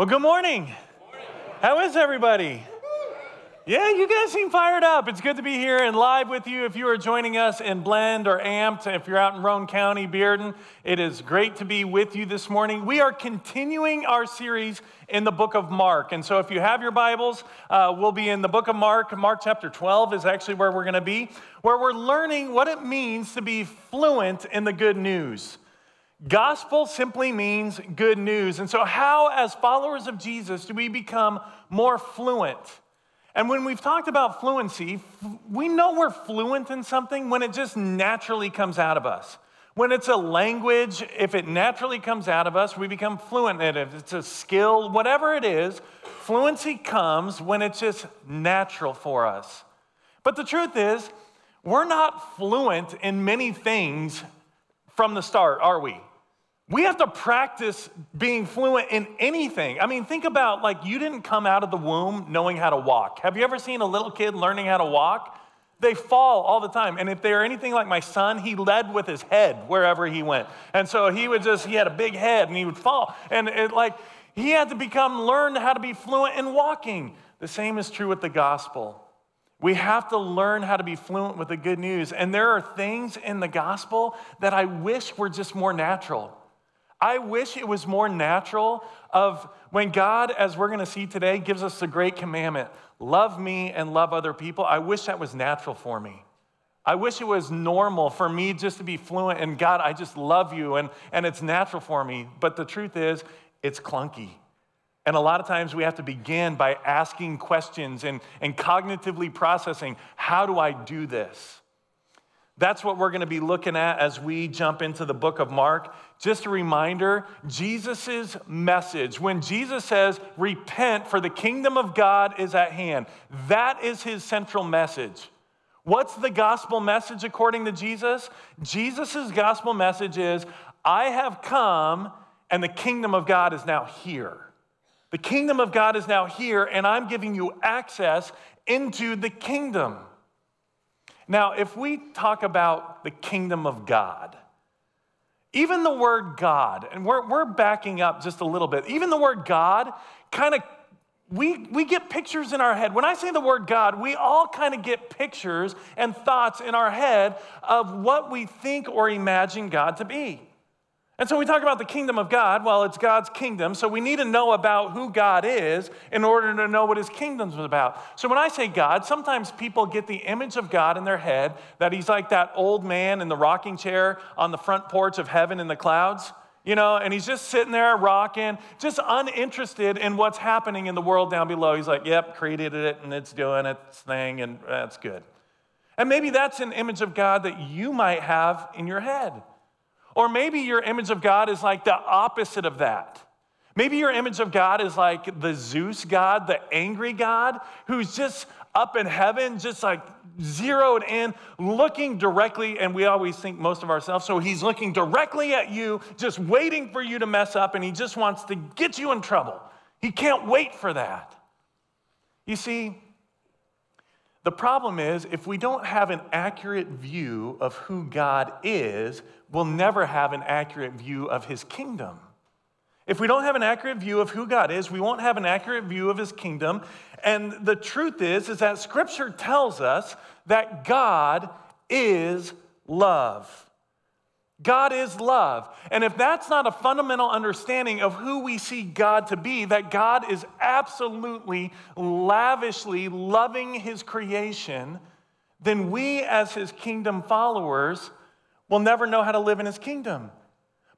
Well, good morning. How is everybody? Yeah, you guys seem fired up. It's good to be here and live with you. If you are joining us in Blend or Amped, if you're out in Roane County, Bearden, it is great to be with you this morning. We are continuing our series in the book of Mark. And so if you have your Bibles, uh, we'll be in the book of Mark. Mark chapter 12 is actually where we're going to be, where we're learning what it means to be fluent in the good news. Gospel simply means good news. And so, how, as followers of Jesus, do we become more fluent? And when we've talked about fluency, we know we're fluent in something when it just naturally comes out of us. When it's a language, if it naturally comes out of us, we become fluent in it. If it's a skill, whatever it is, fluency comes when it's just natural for us. But the truth is, we're not fluent in many things from the start, are we? We have to practice being fluent in anything. I mean, think about like you didn't come out of the womb knowing how to walk. Have you ever seen a little kid learning how to walk? They fall all the time. And if they're anything like my son, he led with his head wherever he went. And so he would just, he had a big head and he would fall. And it like, he had to become, learn how to be fluent in walking. The same is true with the gospel. We have to learn how to be fluent with the good news. And there are things in the gospel that I wish were just more natural. I wish it was more natural of when God, as we're going to see today, gives us the great commandment love me and love other people. I wish that was natural for me. I wish it was normal for me just to be fluent and God, I just love you and, and it's natural for me. But the truth is, it's clunky. And a lot of times we have to begin by asking questions and, and cognitively processing how do I do this? That's what we're going to be looking at as we jump into the book of Mark. Just a reminder Jesus' message, when Jesus says, Repent, for the kingdom of God is at hand, that is his central message. What's the gospel message according to Jesus? Jesus' gospel message is, I have come and the kingdom of God is now here. The kingdom of God is now here, and I'm giving you access into the kingdom. Now, if we talk about the kingdom of God, even the word God, and we're, we're backing up just a little bit, even the word God kind of, we, we get pictures in our head. When I say the word God, we all kind of get pictures and thoughts in our head of what we think or imagine God to be. And so we talk about the kingdom of God. Well, it's God's kingdom. So we need to know about who God is in order to know what his kingdom's about. So when I say God, sometimes people get the image of God in their head that he's like that old man in the rocking chair on the front porch of heaven in the clouds, you know, and he's just sitting there rocking, just uninterested in what's happening in the world down below. He's like, yep, created it and it's doing its thing and that's good. And maybe that's an image of God that you might have in your head. Or maybe your image of God is like the opposite of that. Maybe your image of God is like the Zeus God, the angry God, who's just up in heaven, just like zeroed in, looking directly, and we always think most of ourselves. So he's looking directly at you, just waiting for you to mess up, and he just wants to get you in trouble. He can't wait for that. You see, the problem is, if we don't have an accurate view of who God is, we'll never have an accurate view of his kingdom. If we don't have an accurate view of who God is, we won't have an accurate view of his kingdom. And the truth is is that scripture tells us that God is love. God is love. And if that's not a fundamental understanding of who we see God to be, that God is absolutely lavishly loving his creation, then we as his kingdom followers will never know how to live in his kingdom.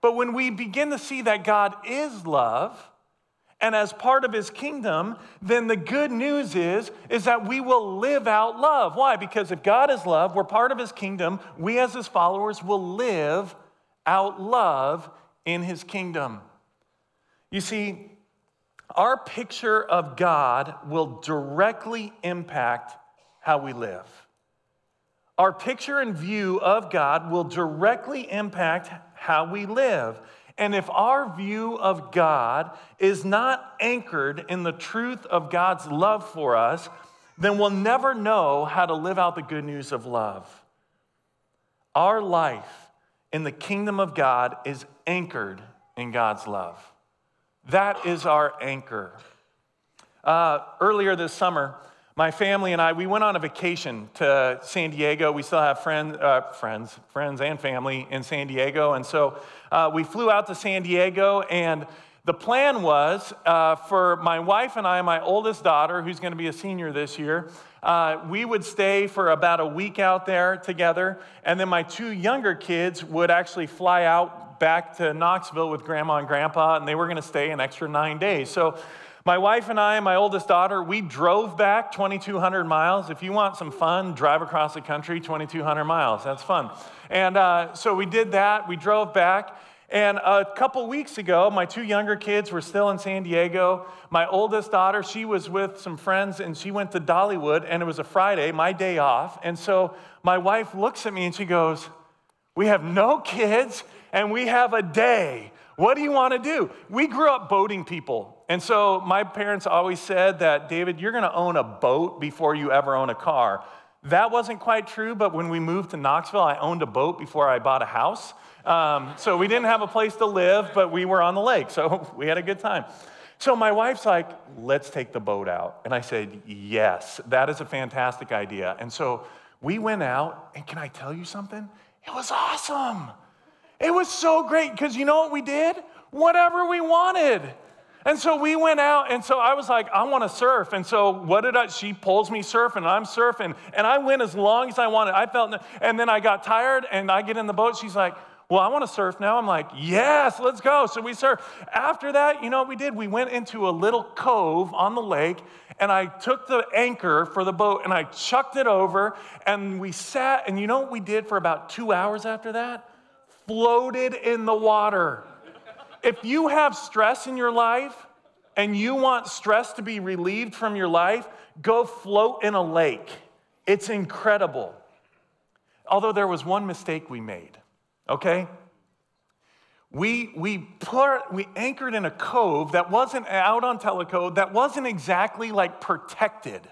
But when we begin to see that God is love, and as part of his kingdom, then the good news is, is that we will live out love. Why? Because if God is love, we're part of his kingdom, we as his followers will live out love in his kingdom. You see, our picture of God will directly impact how we live. Our picture and view of God will directly impact how we live. And if our view of God is not anchored in the truth of God's love for us, then we'll never know how to live out the good news of love. Our life in the kingdom of God is anchored in God's love. That is our anchor. Uh, earlier this summer, my family and I, we went on a vacation to San Diego. We still have friend, uh, friends, friends and family in San Diego. And so uh, we flew out to San Diego, and the plan was uh, for my wife and I, my oldest daughter, who's going to be a senior this year, uh, we would stay for about a week out there together. And then my two younger kids would actually fly out back to Knoxville with grandma and grandpa, and they were going to stay an extra nine days. So my wife and I, my oldest daughter, we drove back 2,200 miles. If you want some fun, drive across the country 2,200 miles. That's fun. And uh, so we did that. We drove back. And a couple weeks ago, my two younger kids were still in San Diego. My oldest daughter, she was with some friends and she went to Dollywood, and it was a Friday, my day off. And so my wife looks at me and she goes, We have no kids and we have a day. What do you want to do? We grew up boating people. And so my parents always said that, David, you're going to own a boat before you ever own a car. That wasn't quite true, but when we moved to Knoxville, I owned a boat before I bought a house. Um, so we didn't have a place to live, but we were on the lake, so we had a good time. So my wife's like, let's take the boat out. And I said, yes, that is a fantastic idea. And so we went out, and can I tell you something? It was awesome. It was so great because you know what we did? Whatever we wanted. And so we went out, and so I was like, I want to surf. And so what did I? She pulls me surfing, I'm surfing, and I went as long as I wanted. I felt, and then I got tired, and I get in the boat. She's like, Well, I want to surf now. I'm like, Yes, let's go. So we surf. After that, you know what we did? We went into a little cove on the lake, and I took the anchor for the boat and I chucked it over, and we sat. And you know what we did for about two hours after that? Floated in the water. If you have stress in your life and you want stress to be relieved from your life, go float in a lake. It's incredible. Although there was one mistake we made, okay? We, we, put, we anchored in a cove that wasn't out on Tellico, that wasn't exactly like protected.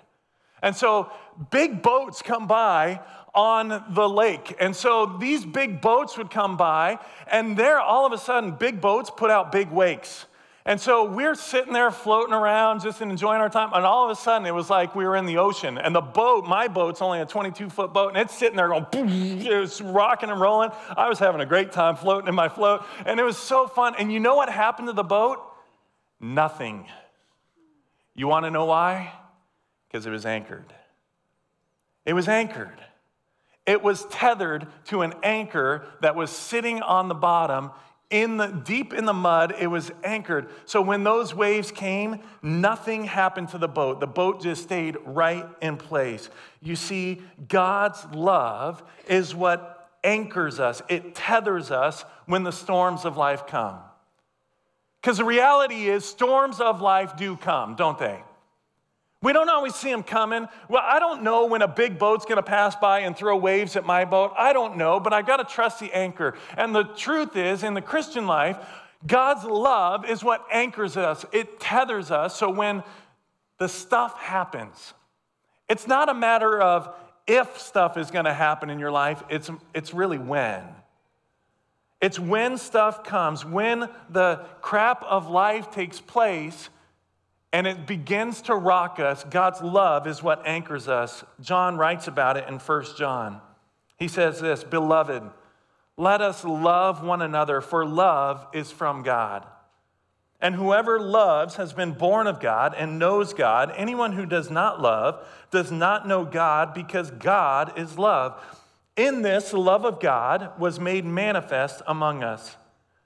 And so big boats come by on the lake. And so these big boats would come by, and there all of a sudden, big boats put out big wakes. And so we're sitting there floating around, just enjoying our time. And all of a sudden, it was like we were in the ocean. And the boat, my boat's only a 22 foot boat, and it's sitting there going, it was rocking and rolling. I was having a great time floating in my float, and it was so fun. And you know what happened to the boat? Nothing. You want to know why? Because it was anchored. It was anchored. It was tethered to an anchor that was sitting on the bottom in the deep in the mud. It was anchored. So when those waves came nothing happened to the boat. The boat just stayed right in place. You see god's love is what anchors us. It tethers us when the storms of life come. Because the reality is storms of life do come don't they we don't always see them coming. Well, I don't know when a big boat's gonna pass by and throw waves at my boat. I don't know, but I've gotta trust the anchor. And the truth is, in the Christian life, God's love is what anchors us, it tethers us. So when the stuff happens, it's not a matter of if stuff is gonna happen in your life, it's, it's really when. It's when stuff comes, when the crap of life takes place and it begins to rock us. God's love is what anchors us. John writes about it in 1 John. He says this Beloved, let us love one another, for love is from God. And whoever loves has been born of God and knows God. Anyone who does not love does not know God because God is love. In this, the love of God was made manifest among us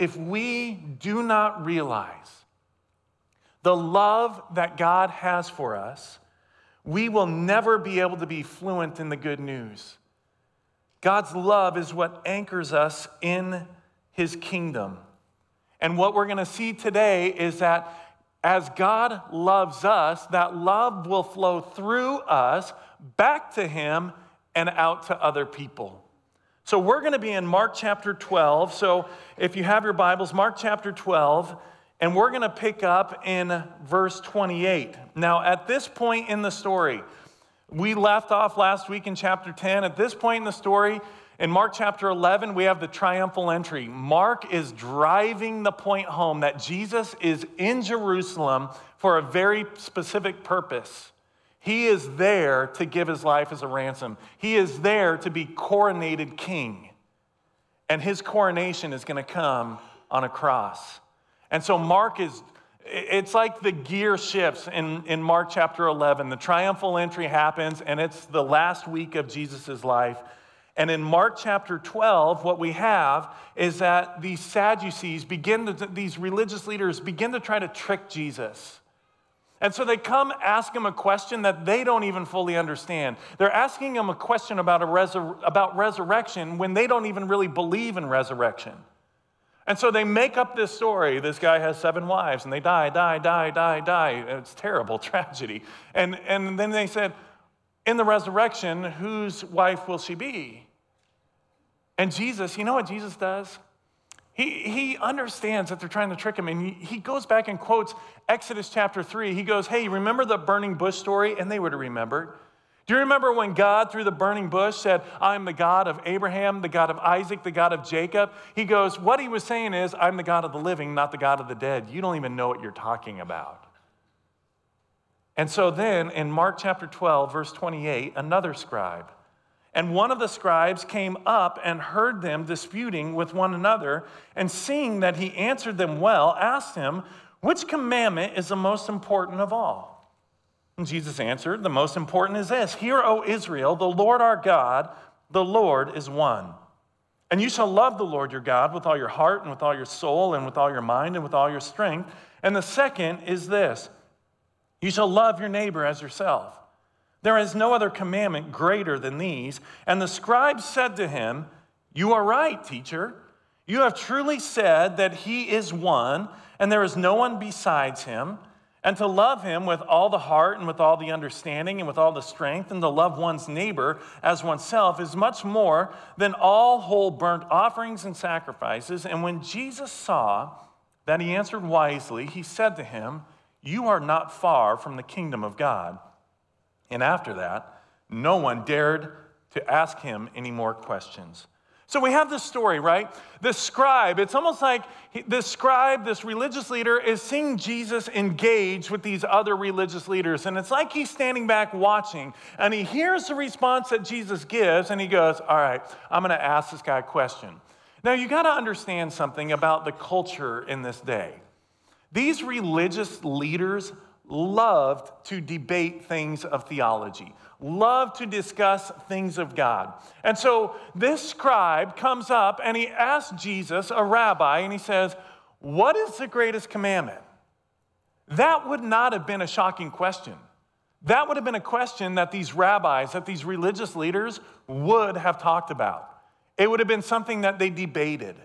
if we do not realize the love that God has for us, we will never be able to be fluent in the good news. God's love is what anchors us in his kingdom. And what we're going to see today is that as God loves us, that love will flow through us back to Him and out to other people. So we're going to be in Mark chapter 12. So if you have your Bibles, Mark chapter 12, and we're going to pick up in verse 28. Now, at this point in the story, we left off last week in chapter 10. At this point in the story, in Mark chapter 11, we have the triumphal entry. Mark is driving the point home that Jesus is in Jerusalem for a very specific purpose. He is there to give his life as a ransom, he is there to be coronated king. And his coronation is going to come on a cross. And so Mark is, it's like the gear shifts in, in Mark chapter 11. The triumphal entry happens, and it's the last week of Jesus' life. And in Mark chapter 12, what we have is that these Sadducees begin to, these religious leaders begin to try to trick Jesus. And so they come ask him a question that they don't even fully understand. They're asking him a question about, a resur- about resurrection when they don't even really believe in resurrection. And so they make up this story. This guy has seven wives and they die, die, die, die, die. It's terrible tragedy. And, and then they said, in the resurrection, whose wife will she be? And Jesus, you know what Jesus does? He, he understands that they're trying to trick him, and he, goes back and quotes Exodus chapter 3. He goes, Hey, remember the burning bush story? And they would have remembered. Do you remember when God, through the burning bush, said, I'm the God of Abraham, the God of Isaac, the God of Jacob? He goes, What he was saying is, I'm the God of the living, not the God of the dead. You don't even know what you're talking about. And so then in Mark chapter 12, verse 28, another scribe. And one of the scribes came up and heard them disputing with one another, and seeing that he answered them well, asked him, Which commandment is the most important of all? And Jesus answered, The most important is this Hear, O Israel, the Lord our God, the Lord is one. And you shall love the Lord your God with all your heart, and with all your soul, and with all your mind, and with all your strength. And the second is this you shall love your neighbor as yourself. There is no other commandment greater than these. And the scribe said to him, You are right, teacher. You have truly said that he is one, and there is no one besides him. And to love him with all the heart and with all the understanding and with all the strength, and to love one's neighbor as oneself is much more than all whole burnt offerings and sacrifices. And when Jesus saw that he answered wisely, he said to him, you are not far from the kingdom of God. And after that, no one dared to ask him any more questions. So we have this story, right? This scribe, it's almost like this scribe, this religious leader, is seeing Jesus engage with these other religious leaders. And it's like he's standing back watching, and he hears the response that Jesus gives, and he goes, All right, I'm gonna ask this guy a question. Now, you gotta understand something about the culture in this day. These religious leaders loved to debate things of theology, loved to discuss things of God. And so this scribe comes up and he asks Jesus, a rabbi, and he says, What is the greatest commandment? That would not have been a shocking question. That would have been a question that these rabbis, that these religious leaders would have talked about. It would have been something that they debated.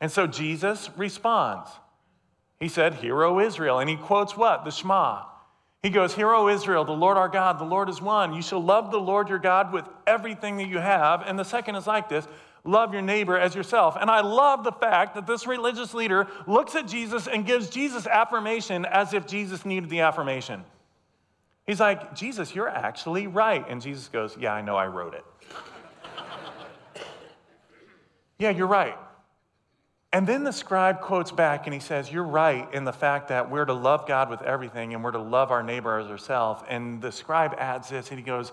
And so Jesus responds he said, Hear, O Israel. And he quotes what? The Shema. He goes, Hear, O Israel, the Lord our God, the Lord is one. You shall love the Lord your God with everything that you have. And the second is like this love your neighbor as yourself. And I love the fact that this religious leader looks at Jesus and gives Jesus affirmation as if Jesus needed the affirmation. He's like, Jesus, you're actually right. And Jesus goes, Yeah, I know I wrote it. yeah, you're right. And then the scribe quotes back and he says, You're right in the fact that we're to love God with everything and we're to love our neighbor as ourselves. And the scribe adds this and he goes,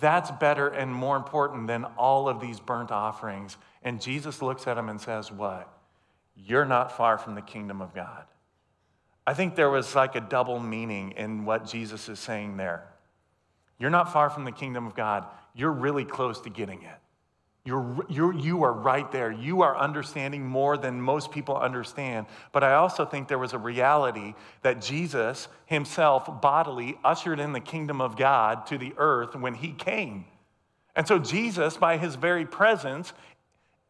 That's better and more important than all of these burnt offerings. And Jesus looks at him and says, What? You're not far from the kingdom of God. I think there was like a double meaning in what Jesus is saying there. You're not far from the kingdom of God. You're really close to getting it. You're, you're, you are right there. You are understanding more than most people understand. But I also think there was a reality that Jesus himself bodily ushered in the kingdom of God to the earth when he came. And so, Jesus, by his very presence,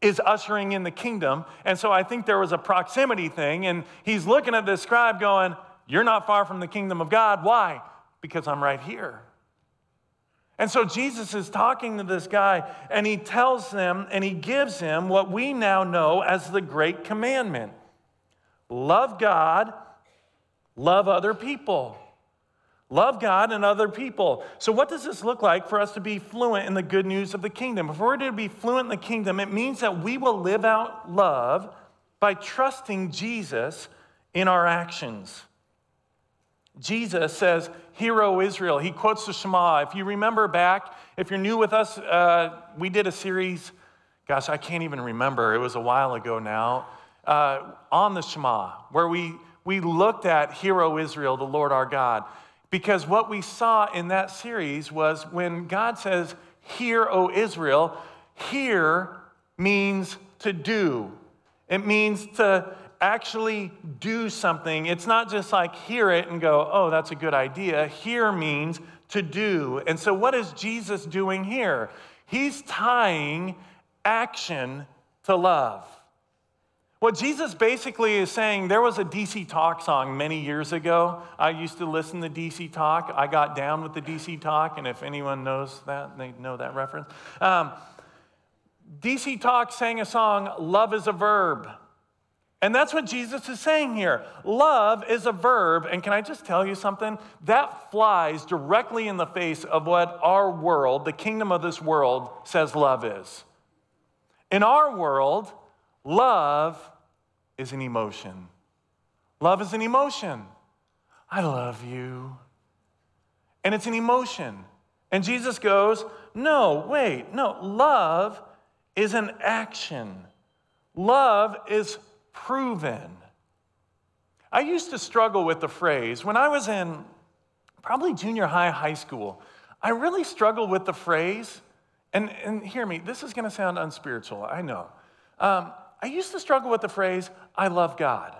is ushering in the kingdom. And so I think there was a proximity thing. And he's looking at this scribe going, You're not far from the kingdom of God. Why? Because I'm right here. And so Jesus is talking to this guy, and he tells them and he gives him what we now know as the great commandment love God, love other people. Love God and other people. So, what does this look like for us to be fluent in the good news of the kingdom? If we're to be fluent in the kingdom, it means that we will live out love by trusting Jesus in our actions. Jesus says, Hear, O Israel. He quotes the Shema. If you remember back, if you're new with us, uh, we did a series, gosh, I can't even remember, it was a while ago now, uh, on the Shema, where we, we looked at Hear, O Israel, the Lord our God. Because what we saw in that series was when God says, Hear, O Israel, hear means to do. It means to actually do something. It's not just like hear it and go, oh, that's a good idea. Hear means to do. And so, what is Jesus doing here? He's tying action to love. What Jesus basically is saying, there was a DC Talk song many years ago. I used to listen to DC Talk. I got down with the DC Talk, and if anyone knows that, they know that reference. Um, DC Talk sang a song, Love is a Verb. And that's what Jesus is saying here. Love is a verb. And can I just tell you something? That flies directly in the face of what our world, the kingdom of this world, says love is. In our world, Love is an emotion. Love is an emotion. I love you. And it's an emotion. And Jesus goes, No, wait, no. Love is an action. Love is proven. I used to struggle with the phrase when I was in probably junior high, high school. I really struggled with the phrase, and, and hear me, this is going to sound unspiritual, I know. Um, I used to struggle with the phrase, I love God.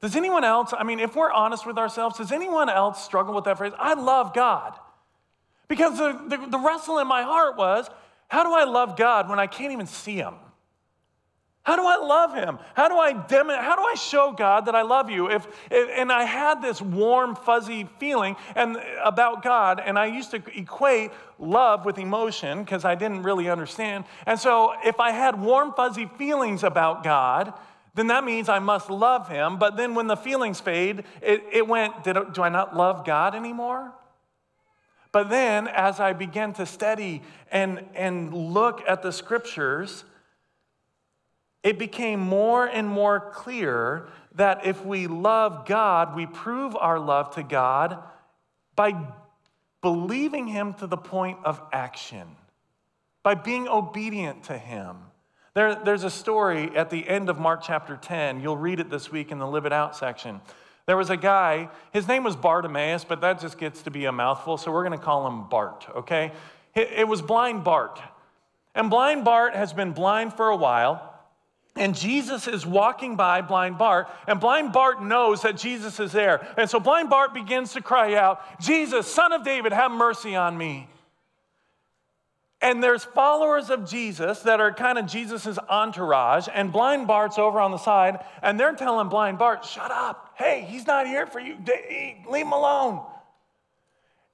Does anyone else, I mean, if we're honest with ourselves, does anyone else struggle with that phrase, I love God? Because the, the, the wrestle in my heart was, how do I love God when I can't even see Him? How do I love him? How do I dem- how do I show God that I love you? If, if, and I had this warm fuzzy feeling and about God and I used to equate love with emotion because I didn't really understand. And so if I had warm fuzzy feelings about God, then that means I must love him. But then when the feelings fade, it, it went, did, do I not love God anymore? But then as I began to study and, and look at the scriptures, it became more and more clear that if we love God, we prove our love to God by believing Him to the point of action, by being obedient to Him. There, there's a story at the end of Mark chapter 10. You'll read it this week in the Live It Out section. There was a guy, his name was Bartimaeus, but that just gets to be a mouthful, so we're going to call him Bart, okay? It was blind Bart. And blind Bart has been blind for a while. And Jesus is walking by blind Bart, and blind Bart knows that Jesus is there. And so blind Bart begins to cry out, Jesus, son of David, have mercy on me. And there's followers of Jesus that are kind of Jesus's entourage, and blind Bart's over on the side, and they're telling blind Bart, shut up. Hey, he's not here for you. Leave him alone.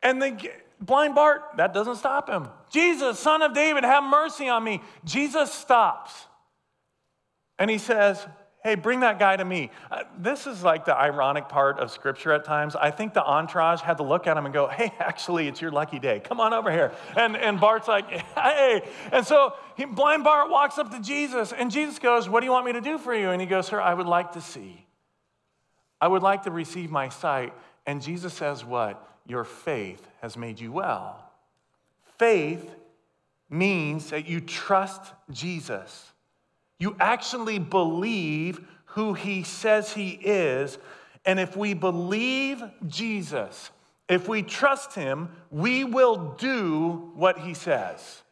And the blind Bart, that doesn't stop him. Jesus, son of David, have mercy on me. Jesus stops. And he says, Hey, bring that guy to me. Uh, this is like the ironic part of scripture at times. I think the entourage had to look at him and go, Hey, actually, it's your lucky day. Come on over here. And, and Bart's like, Hey. And so he, blind Bart walks up to Jesus, and Jesus goes, What do you want me to do for you? And he goes, Sir, I would like to see. I would like to receive my sight. And Jesus says, What? Your faith has made you well. Faith means that you trust Jesus. You actually believe who he says he is. And if we believe Jesus, if we trust him, we will do what he says.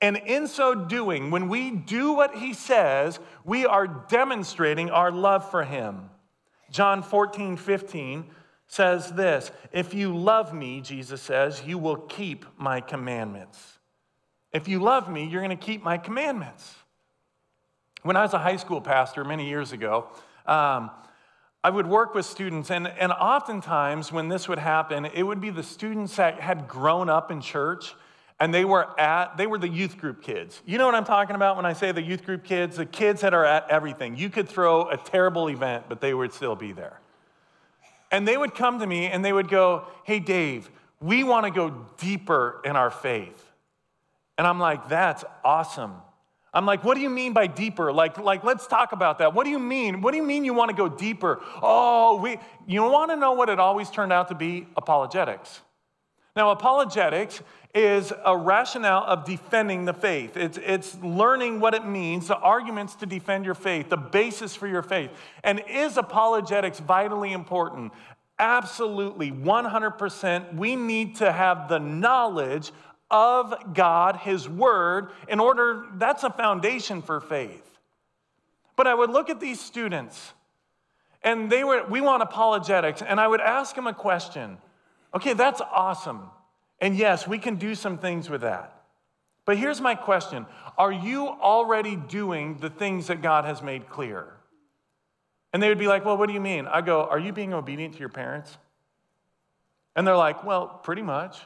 And in so doing, when we do what he says, we are demonstrating our love for him. John 14, 15 says this If you love me, Jesus says, you will keep my commandments. If you love me, you're going to keep my commandments. When I was a high school pastor many years ago, um, I would work with students, and, and oftentimes when this would happen, it would be the students that had grown up in church and they were at they were the youth group kids. You know what i'm talking about when i say the youth group kids? The kids that are at everything. You could throw a terrible event but they would still be there. And they would come to me and they would go hey dave we want to go deeper in our faith. And i'm like that's awesome I'm like, what do you mean by deeper? Like, like, let's talk about that. What do you mean? What do you mean you want to go deeper? Oh, we, you want to know what it always turned out to be? Apologetics. Now, apologetics is a rationale of defending the faith. It's, it's learning what it means, the arguments to defend your faith, the basis for your faith. And is apologetics vitally important? Absolutely, 100%. We need to have the knowledge of God, His Word, in order, that's a foundation for faith. But I would look at these students, and they were, we want apologetics, and I would ask them a question. Okay, that's awesome. And yes, we can do some things with that. But here's my question Are you already doing the things that God has made clear? And they would be like, Well, what do you mean? I go, Are you being obedient to your parents? And they're like, Well, pretty much.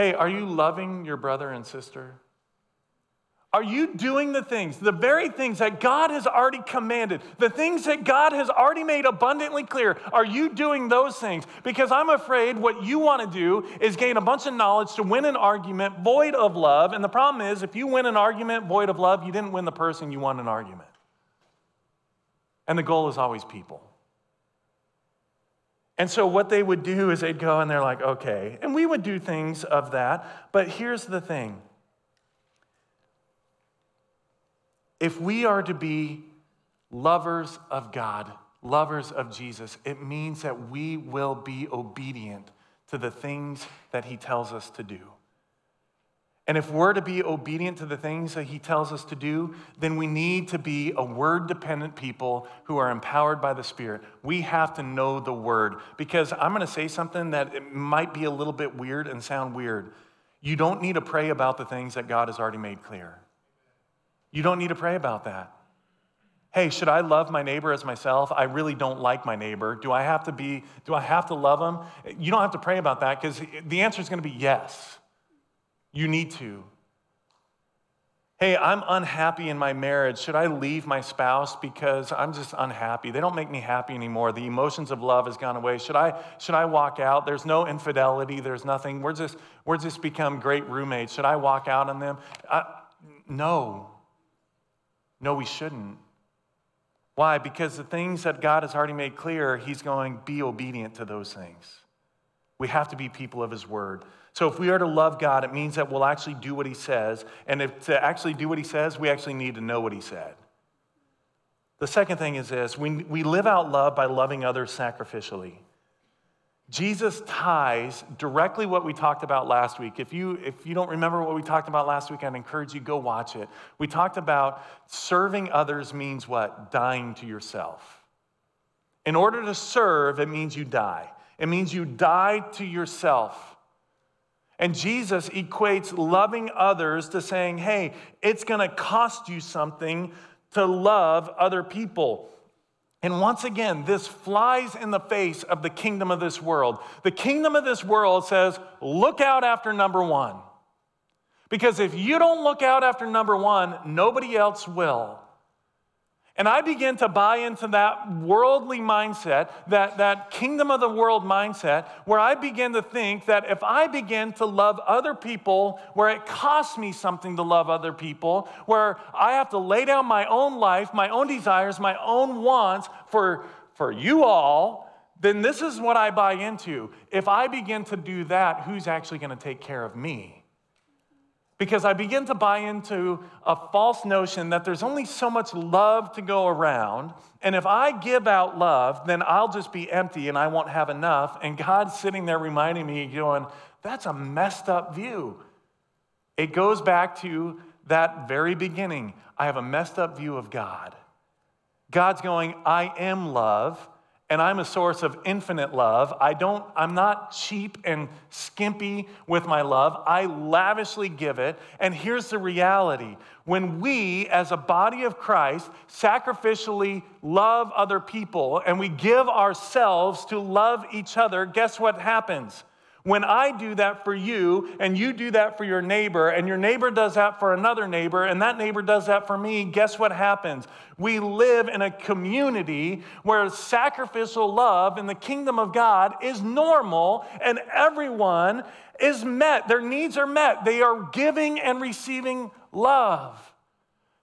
Hey, are you loving your brother and sister? Are you doing the things, the very things that God has already commanded, the things that God has already made abundantly clear? Are you doing those things? Because I'm afraid what you want to do is gain a bunch of knowledge to win an argument void of love. And the problem is, if you win an argument void of love, you didn't win the person, you won an argument. And the goal is always people. And so, what they would do is they'd go and they're like, okay. And we would do things of that. But here's the thing if we are to be lovers of God, lovers of Jesus, it means that we will be obedient to the things that He tells us to do. And if we're to be obedient to the things that he tells us to do, then we need to be a word dependent people who are empowered by the Spirit. We have to know the word. Because I'm going to say something that it might be a little bit weird and sound weird. You don't need to pray about the things that God has already made clear. You don't need to pray about that. Hey, should I love my neighbor as myself? I really don't like my neighbor. Do I have to be, do I have to love him? You don't have to pray about that because the answer is going to be yes. You need to. Hey, I'm unhappy in my marriage. Should I leave my spouse because I'm just unhappy? They don't make me happy anymore. The emotions of love has gone away. Should I should I walk out? There's no infidelity, there's nothing. We're just we're just become great roommates. Should I walk out on them? I, no. No, we shouldn't. Why? Because the things that God has already made clear, he's going be obedient to those things. We have to be people of his word. So if we are to love God, it means that we'll actually do what he says. And if to actually do what he says, we actually need to know what he said. The second thing is this we, we live out love by loving others sacrificially. Jesus ties directly what we talked about last week. If you, if you don't remember what we talked about last week, I'd encourage you go watch it. We talked about serving others means what? Dying to yourself. In order to serve, it means you die. It means you die to yourself. And Jesus equates loving others to saying, hey, it's going to cost you something to love other people. And once again, this flies in the face of the kingdom of this world. The kingdom of this world says, look out after number one. Because if you don't look out after number one, nobody else will. And I begin to buy into that worldly mindset, that, that kingdom of the world mindset, where I begin to think that if I begin to love other people, where it costs me something to love other people, where I have to lay down my own life, my own desires, my own wants for, for you all, then this is what I buy into. If I begin to do that, who's actually going to take care of me? Because I begin to buy into a false notion that there's only so much love to go around. And if I give out love, then I'll just be empty and I won't have enough. And God's sitting there reminding me, going, that's a messed up view. It goes back to that very beginning. I have a messed up view of God. God's going, I am love. And I'm a source of infinite love. I don't, I'm not cheap and skimpy with my love. I lavishly give it. And here's the reality when we, as a body of Christ, sacrificially love other people and we give ourselves to love each other, guess what happens? When I do that for you, and you do that for your neighbor, and your neighbor does that for another neighbor, and that neighbor does that for me, guess what happens? We live in a community where sacrificial love in the kingdom of God is normal, and everyone is met. Their needs are met. They are giving and receiving love.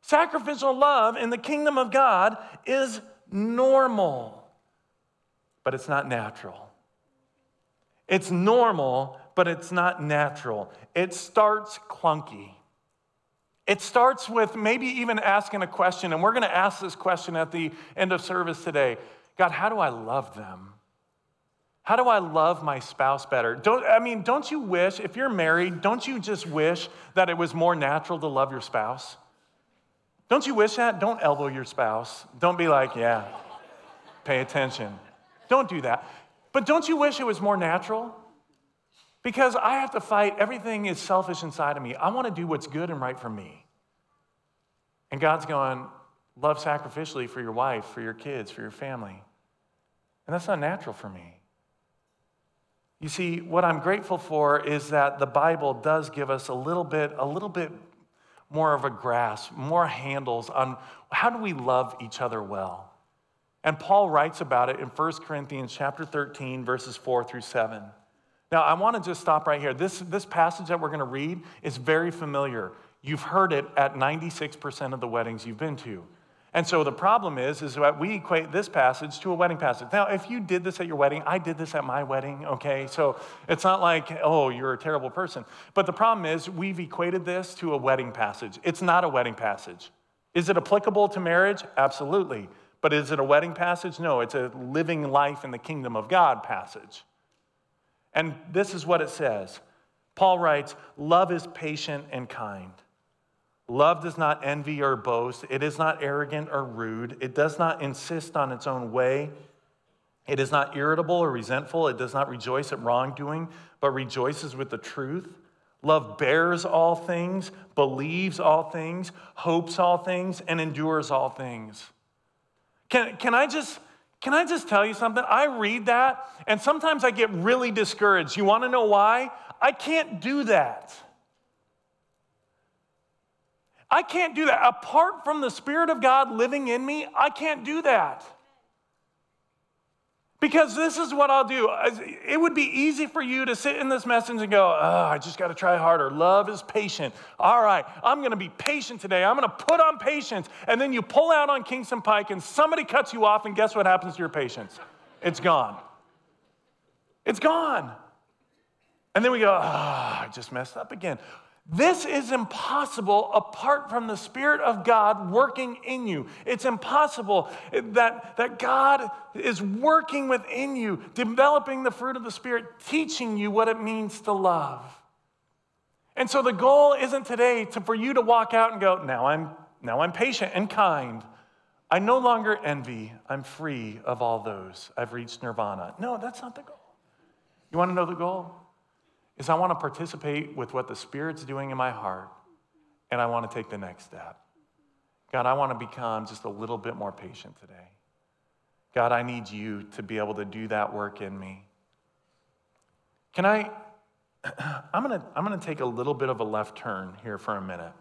Sacrificial love in the kingdom of God is normal, but it's not natural. It's normal, but it's not natural. It starts clunky. It starts with maybe even asking a question, and we're going to ask this question at the end of service today God, how do I love them? How do I love my spouse better? Don't, I mean, don't you wish, if you're married, don't you just wish that it was more natural to love your spouse? Don't you wish that? Don't elbow your spouse. Don't be like, yeah, pay attention. Don't do that. But don't you wish it was more natural? Because I have to fight, everything is selfish inside of me. I want to do what's good and right for me. And God's going, love sacrificially for your wife, for your kids, for your family. And that's not natural for me. You see, what I'm grateful for is that the Bible does give us a little bit, a little bit more of a grasp, more handles on how do we love each other well. And Paul writes about it in 1 Corinthians chapter 13, verses 4 through 7. Now, I want to just stop right here. This, this passage that we're going to read is very familiar. You've heard it at 96% of the weddings you've been to. And so the problem is, is that we equate this passage to a wedding passage. Now, if you did this at your wedding, I did this at my wedding, okay? So it's not like, oh, you're a terrible person. But the problem is, we've equated this to a wedding passage. It's not a wedding passage. Is it applicable to marriage? Absolutely. But is it a wedding passage? No, it's a living life in the kingdom of God passage. And this is what it says Paul writes, Love is patient and kind. Love does not envy or boast. It is not arrogant or rude. It does not insist on its own way. It is not irritable or resentful. It does not rejoice at wrongdoing, but rejoices with the truth. Love bears all things, believes all things, hopes all things, and endures all things. Can, can, I just, can I just tell you something? I read that and sometimes I get really discouraged. You want to know why? I can't do that. I can't do that. Apart from the Spirit of God living in me, I can't do that. Because this is what I'll do. It would be easy for you to sit in this message and go, oh, I just got to try harder. Love is patient. All right, I'm going to be patient today. I'm going to put on patience. And then you pull out on Kingston Pike and somebody cuts you off, and guess what happens to your patience? It's gone. It's gone. And then we go, oh, I just messed up again. This is impossible apart from the Spirit of God working in you. It's impossible that, that God is working within you, developing the fruit of the Spirit, teaching you what it means to love. And so the goal isn't today to, for you to walk out and go, now I'm, now I'm patient and kind. I no longer envy. I'm free of all those. I've reached nirvana. No, that's not the goal. You want to know the goal? Is I want to participate with what the Spirit's doing in my heart, and I want to take the next step. God, I want to become just a little bit more patient today. God, I need you to be able to do that work in me. Can I? I'm going to I'm going to take a little bit of a left turn here for a minute.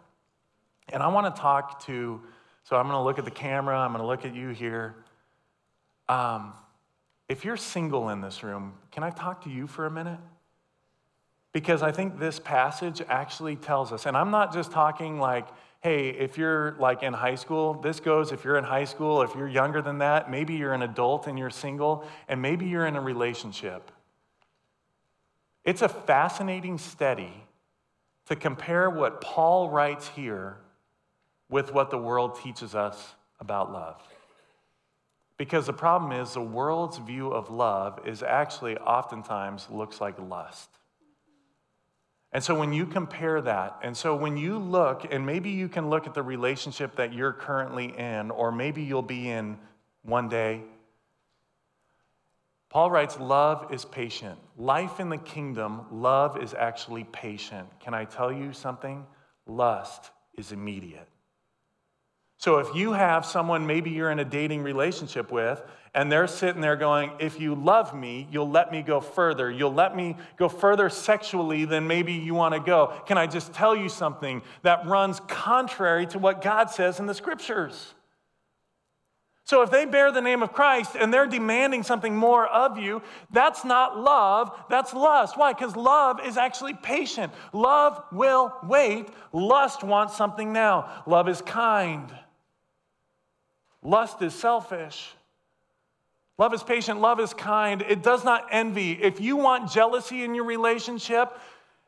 And I want to talk to, so I'm going to look at the camera, I'm going to look at you here. Um, if you're single in this room, can I talk to you for a minute? Because I think this passage actually tells us, and I'm not just talking like, hey, if you're like in high school, this goes if you're in high school, if you're younger than that, maybe you're an adult and you're single, and maybe you're in a relationship. It's a fascinating study to compare what Paul writes here with what the world teaches us about love. Because the problem is, the world's view of love is actually oftentimes looks like lust. And so when you compare that, and so when you look, and maybe you can look at the relationship that you're currently in, or maybe you'll be in one day, Paul writes, Love is patient. Life in the kingdom, love is actually patient. Can I tell you something? Lust is immediate. So if you have someone maybe you're in a dating relationship with, and they're sitting there going, If you love me, you'll let me go further. You'll let me go further sexually than maybe you want to go. Can I just tell you something that runs contrary to what God says in the scriptures? So if they bear the name of Christ and they're demanding something more of you, that's not love, that's lust. Why? Because love is actually patient. Love will wait. Lust wants something now. Love is kind. Lust is selfish. Love is patient, love is kind. It does not envy. If you want jealousy in your relationship,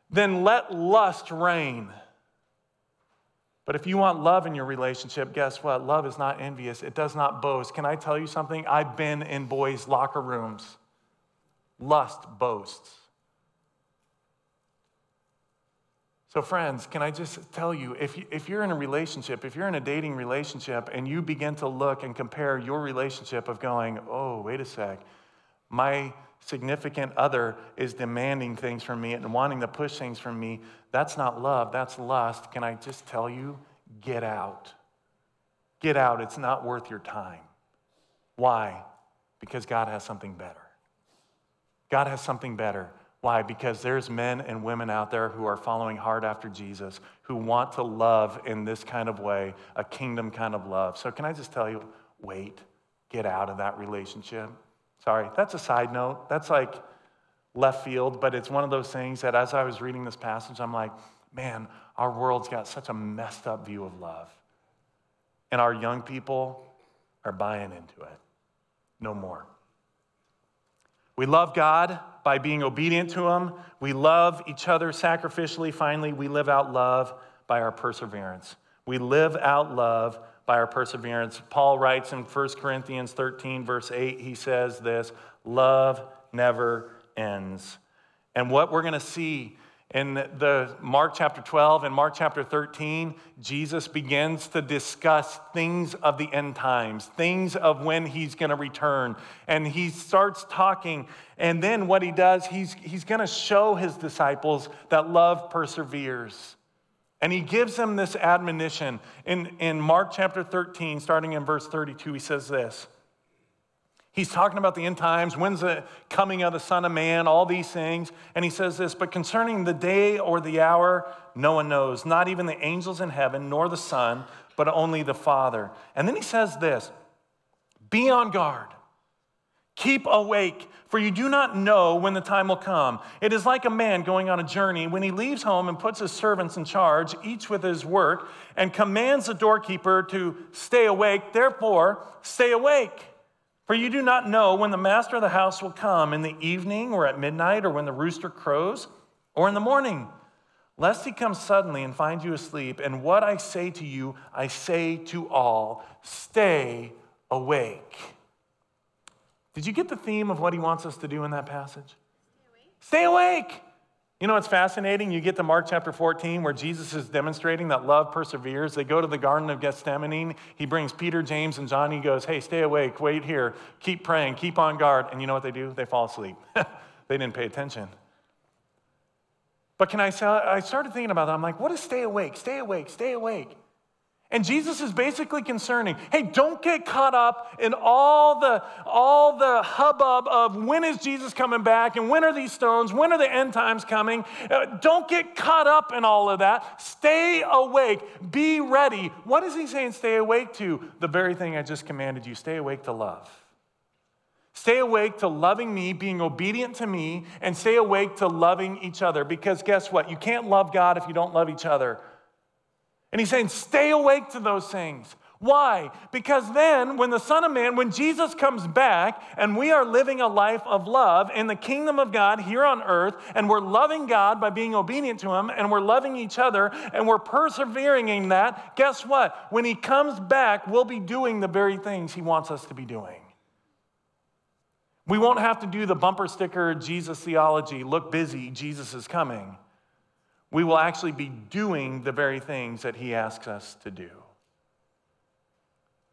then let lust reign. But if you want love in your relationship, guess what? Love is not envious, it does not boast. Can I tell you something? I've been in boys' locker rooms. Lust boasts. So, friends, can I just tell you if, you, if you're in a relationship, if you're in a dating relationship and you begin to look and compare your relationship of going, oh, wait a sec, my significant other is demanding things from me and wanting to push things from me, that's not love, that's lust. Can I just tell you, get out. Get out. It's not worth your time. Why? Because God has something better. God has something better. Why? Because there's men and women out there who are following hard after Jesus, who want to love in this kind of way, a kingdom kind of love. So, can I just tell you, wait, get out of that relationship? Sorry, that's a side note. That's like left field, but it's one of those things that as I was reading this passage, I'm like, man, our world's got such a messed up view of love. And our young people are buying into it. No more. We love God by being obedient to Him. We love each other sacrificially. Finally, we live out love by our perseverance. We live out love by our perseverance. Paul writes in 1 Corinthians 13, verse 8, he says this love never ends. And what we're going to see in the Mark chapter 12 and Mark chapter 13, Jesus begins to discuss things of the end times, things of when he's going to return. And he starts talking. And then what he does, he's, he's going to show his disciples that love perseveres. And he gives them this admonition. In, in Mark chapter 13, starting in verse 32, he says this. He's talking about the end times, when's the coming of the Son of Man, all these things. And he says this, but concerning the day or the hour, no one knows, not even the angels in heaven, nor the Son, but only the Father. And then he says this be on guard, keep awake, for you do not know when the time will come. It is like a man going on a journey when he leaves home and puts his servants in charge, each with his work, and commands the doorkeeper to stay awake. Therefore, stay awake. For you do not know when the master of the house will come in the evening or at midnight or when the rooster crows or in the morning, lest he come suddenly and find you asleep. And what I say to you, I say to all stay awake. Did you get the theme of what he wants us to do in that passage? Stay awake. Stay awake. You know, what's fascinating. You get to Mark chapter 14 where Jesus is demonstrating that love perseveres. They go to the Garden of Gethsemane. He brings Peter, James, and John. He goes, Hey, stay awake, wait here, keep praying, keep on guard. And you know what they do? They fall asleep. they didn't pay attention. But can I say, I started thinking about that. I'm like, what is stay awake? Stay awake, stay awake. And Jesus is basically concerning, hey, don't get caught up in all the, all the hubbub of when is Jesus coming back and when are these stones, when are the end times coming. Uh, don't get caught up in all of that. Stay awake, be ready. What is he saying, stay awake to? The very thing I just commanded you stay awake to love. Stay awake to loving me, being obedient to me, and stay awake to loving each other. Because guess what? You can't love God if you don't love each other. And he's saying, stay awake to those things. Why? Because then, when the Son of Man, when Jesus comes back and we are living a life of love in the kingdom of God here on earth, and we're loving God by being obedient to Him, and we're loving each other, and we're persevering in that, guess what? When He comes back, we'll be doing the very things He wants us to be doing. We won't have to do the bumper sticker Jesus theology look busy, Jesus is coming we will actually be doing the very things that He asks us to do.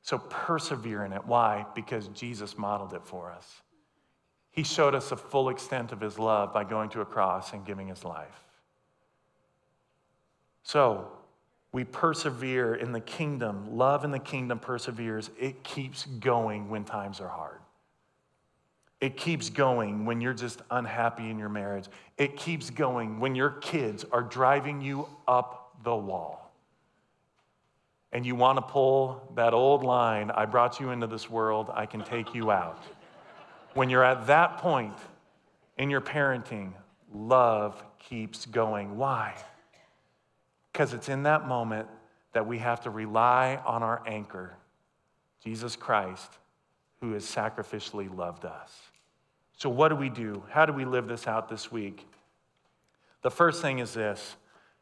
So persevere in it. Why? Because Jesus modeled it for us. He showed us the full extent of his love by going to a cross and giving his life. So, we persevere in the kingdom. Love in the kingdom perseveres. It keeps going when times are hard. It keeps going when you're just unhappy in your marriage. It keeps going when your kids are driving you up the wall. And you want to pull that old line I brought you into this world, I can take you out. When you're at that point in your parenting, love keeps going. Why? Because it's in that moment that we have to rely on our anchor, Jesus Christ, who has sacrificially loved us. So, what do we do? How do we live this out this week? The first thing is this.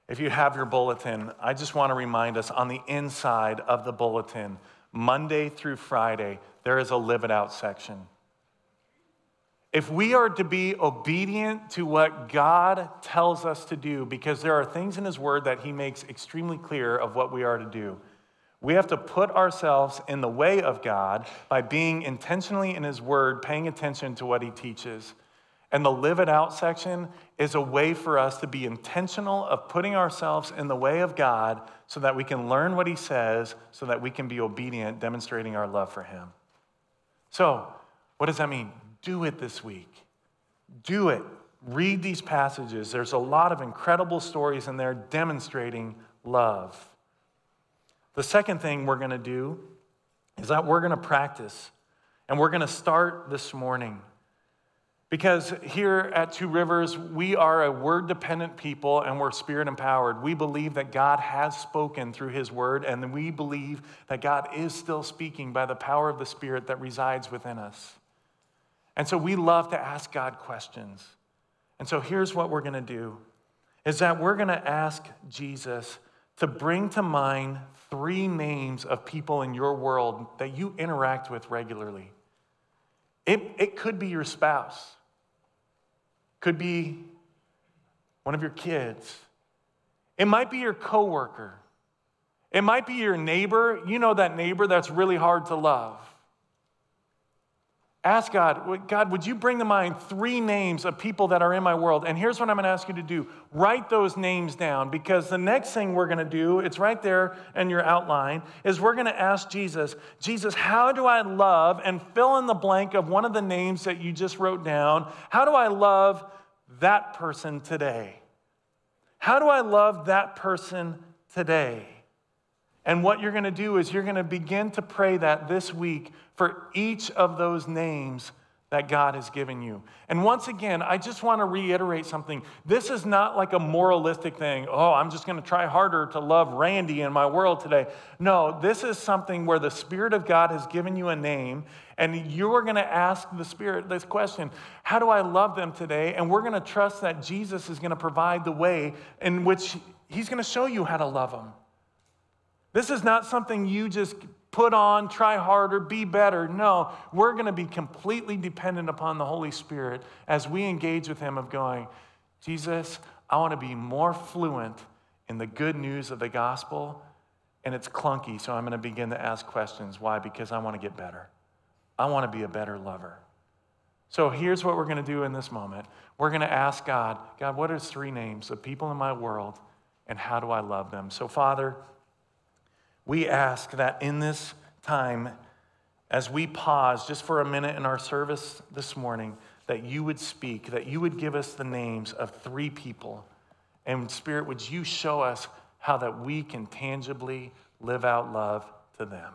If you have your bulletin, I just want to remind us on the inside of the bulletin, Monday through Friday, there is a live it out section. If we are to be obedient to what God tells us to do, because there are things in His Word that He makes extremely clear of what we are to do, we have to put ourselves in the way of God by being intentionally in His Word, paying attention to what He teaches. And the live it out section is a way for us to be intentional of putting ourselves in the way of God so that we can learn what He says, so that we can be obedient, demonstrating our love for Him. So, what does that mean? Do it this week. Do it. Read these passages. There's a lot of incredible stories in there demonstrating love. The second thing we're going to do is that we're going to practice. And we're going to start this morning. Because here at Two Rivers, we are a word dependent people and we're spirit empowered. We believe that God has spoken through his word, and we believe that God is still speaking by the power of the Spirit that resides within us. And so we love to ask God questions. And so here's what we're going to do is that we're going to ask Jesus to bring to mind three names of people in your world that you interact with regularly. It, it could be your spouse, could be one of your kids. It might be your coworker. It might be your neighbor. You know that neighbor that's really hard to love. Ask God, God, would you bring to mind three names of people that are in my world? And here's what I'm going to ask you to do write those names down because the next thing we're going to do, it's right there in your outline, is we're going to ask Jesus, Jesus, how do I love and fill in the blank of one of the names that you just wrote down? How do I love that person today? How do I love that person today? And what you're going to do is you're going to begin to pray that this week for each of those names that God has given you. And once again, I just want to reiterate something. This is not like a moralistic thing. Oh, I'm just going to try harder to love Randy in my world today. No, this is something where the Spirit of God has given you a name, and you're going to ask the Spirit this question How do I love them today? And we're going to trust that Jesus is going to provide the way in which He's going to show you how to love them. This is not something you just put on, try harder, be better. No, we're going to be completely dependent upon the Holy Spirit as we engage with Him of going, Jesus, I want to be more fluent in the good news of the gospel. And it's clunky, so I'm going to begin to ask questions. Why? Because I want to get better. I want to be a better lover. So here's what we're going to do in this moment. We're going to ask God, God, what are three names of people in my world, and how do I love them? So, Father, we ask that in this time, as we pause just for a minute in our service this morning, that you would speak, that you would give us the names of three people. And Spirit, would you show us how that we can tangibly live out love to them?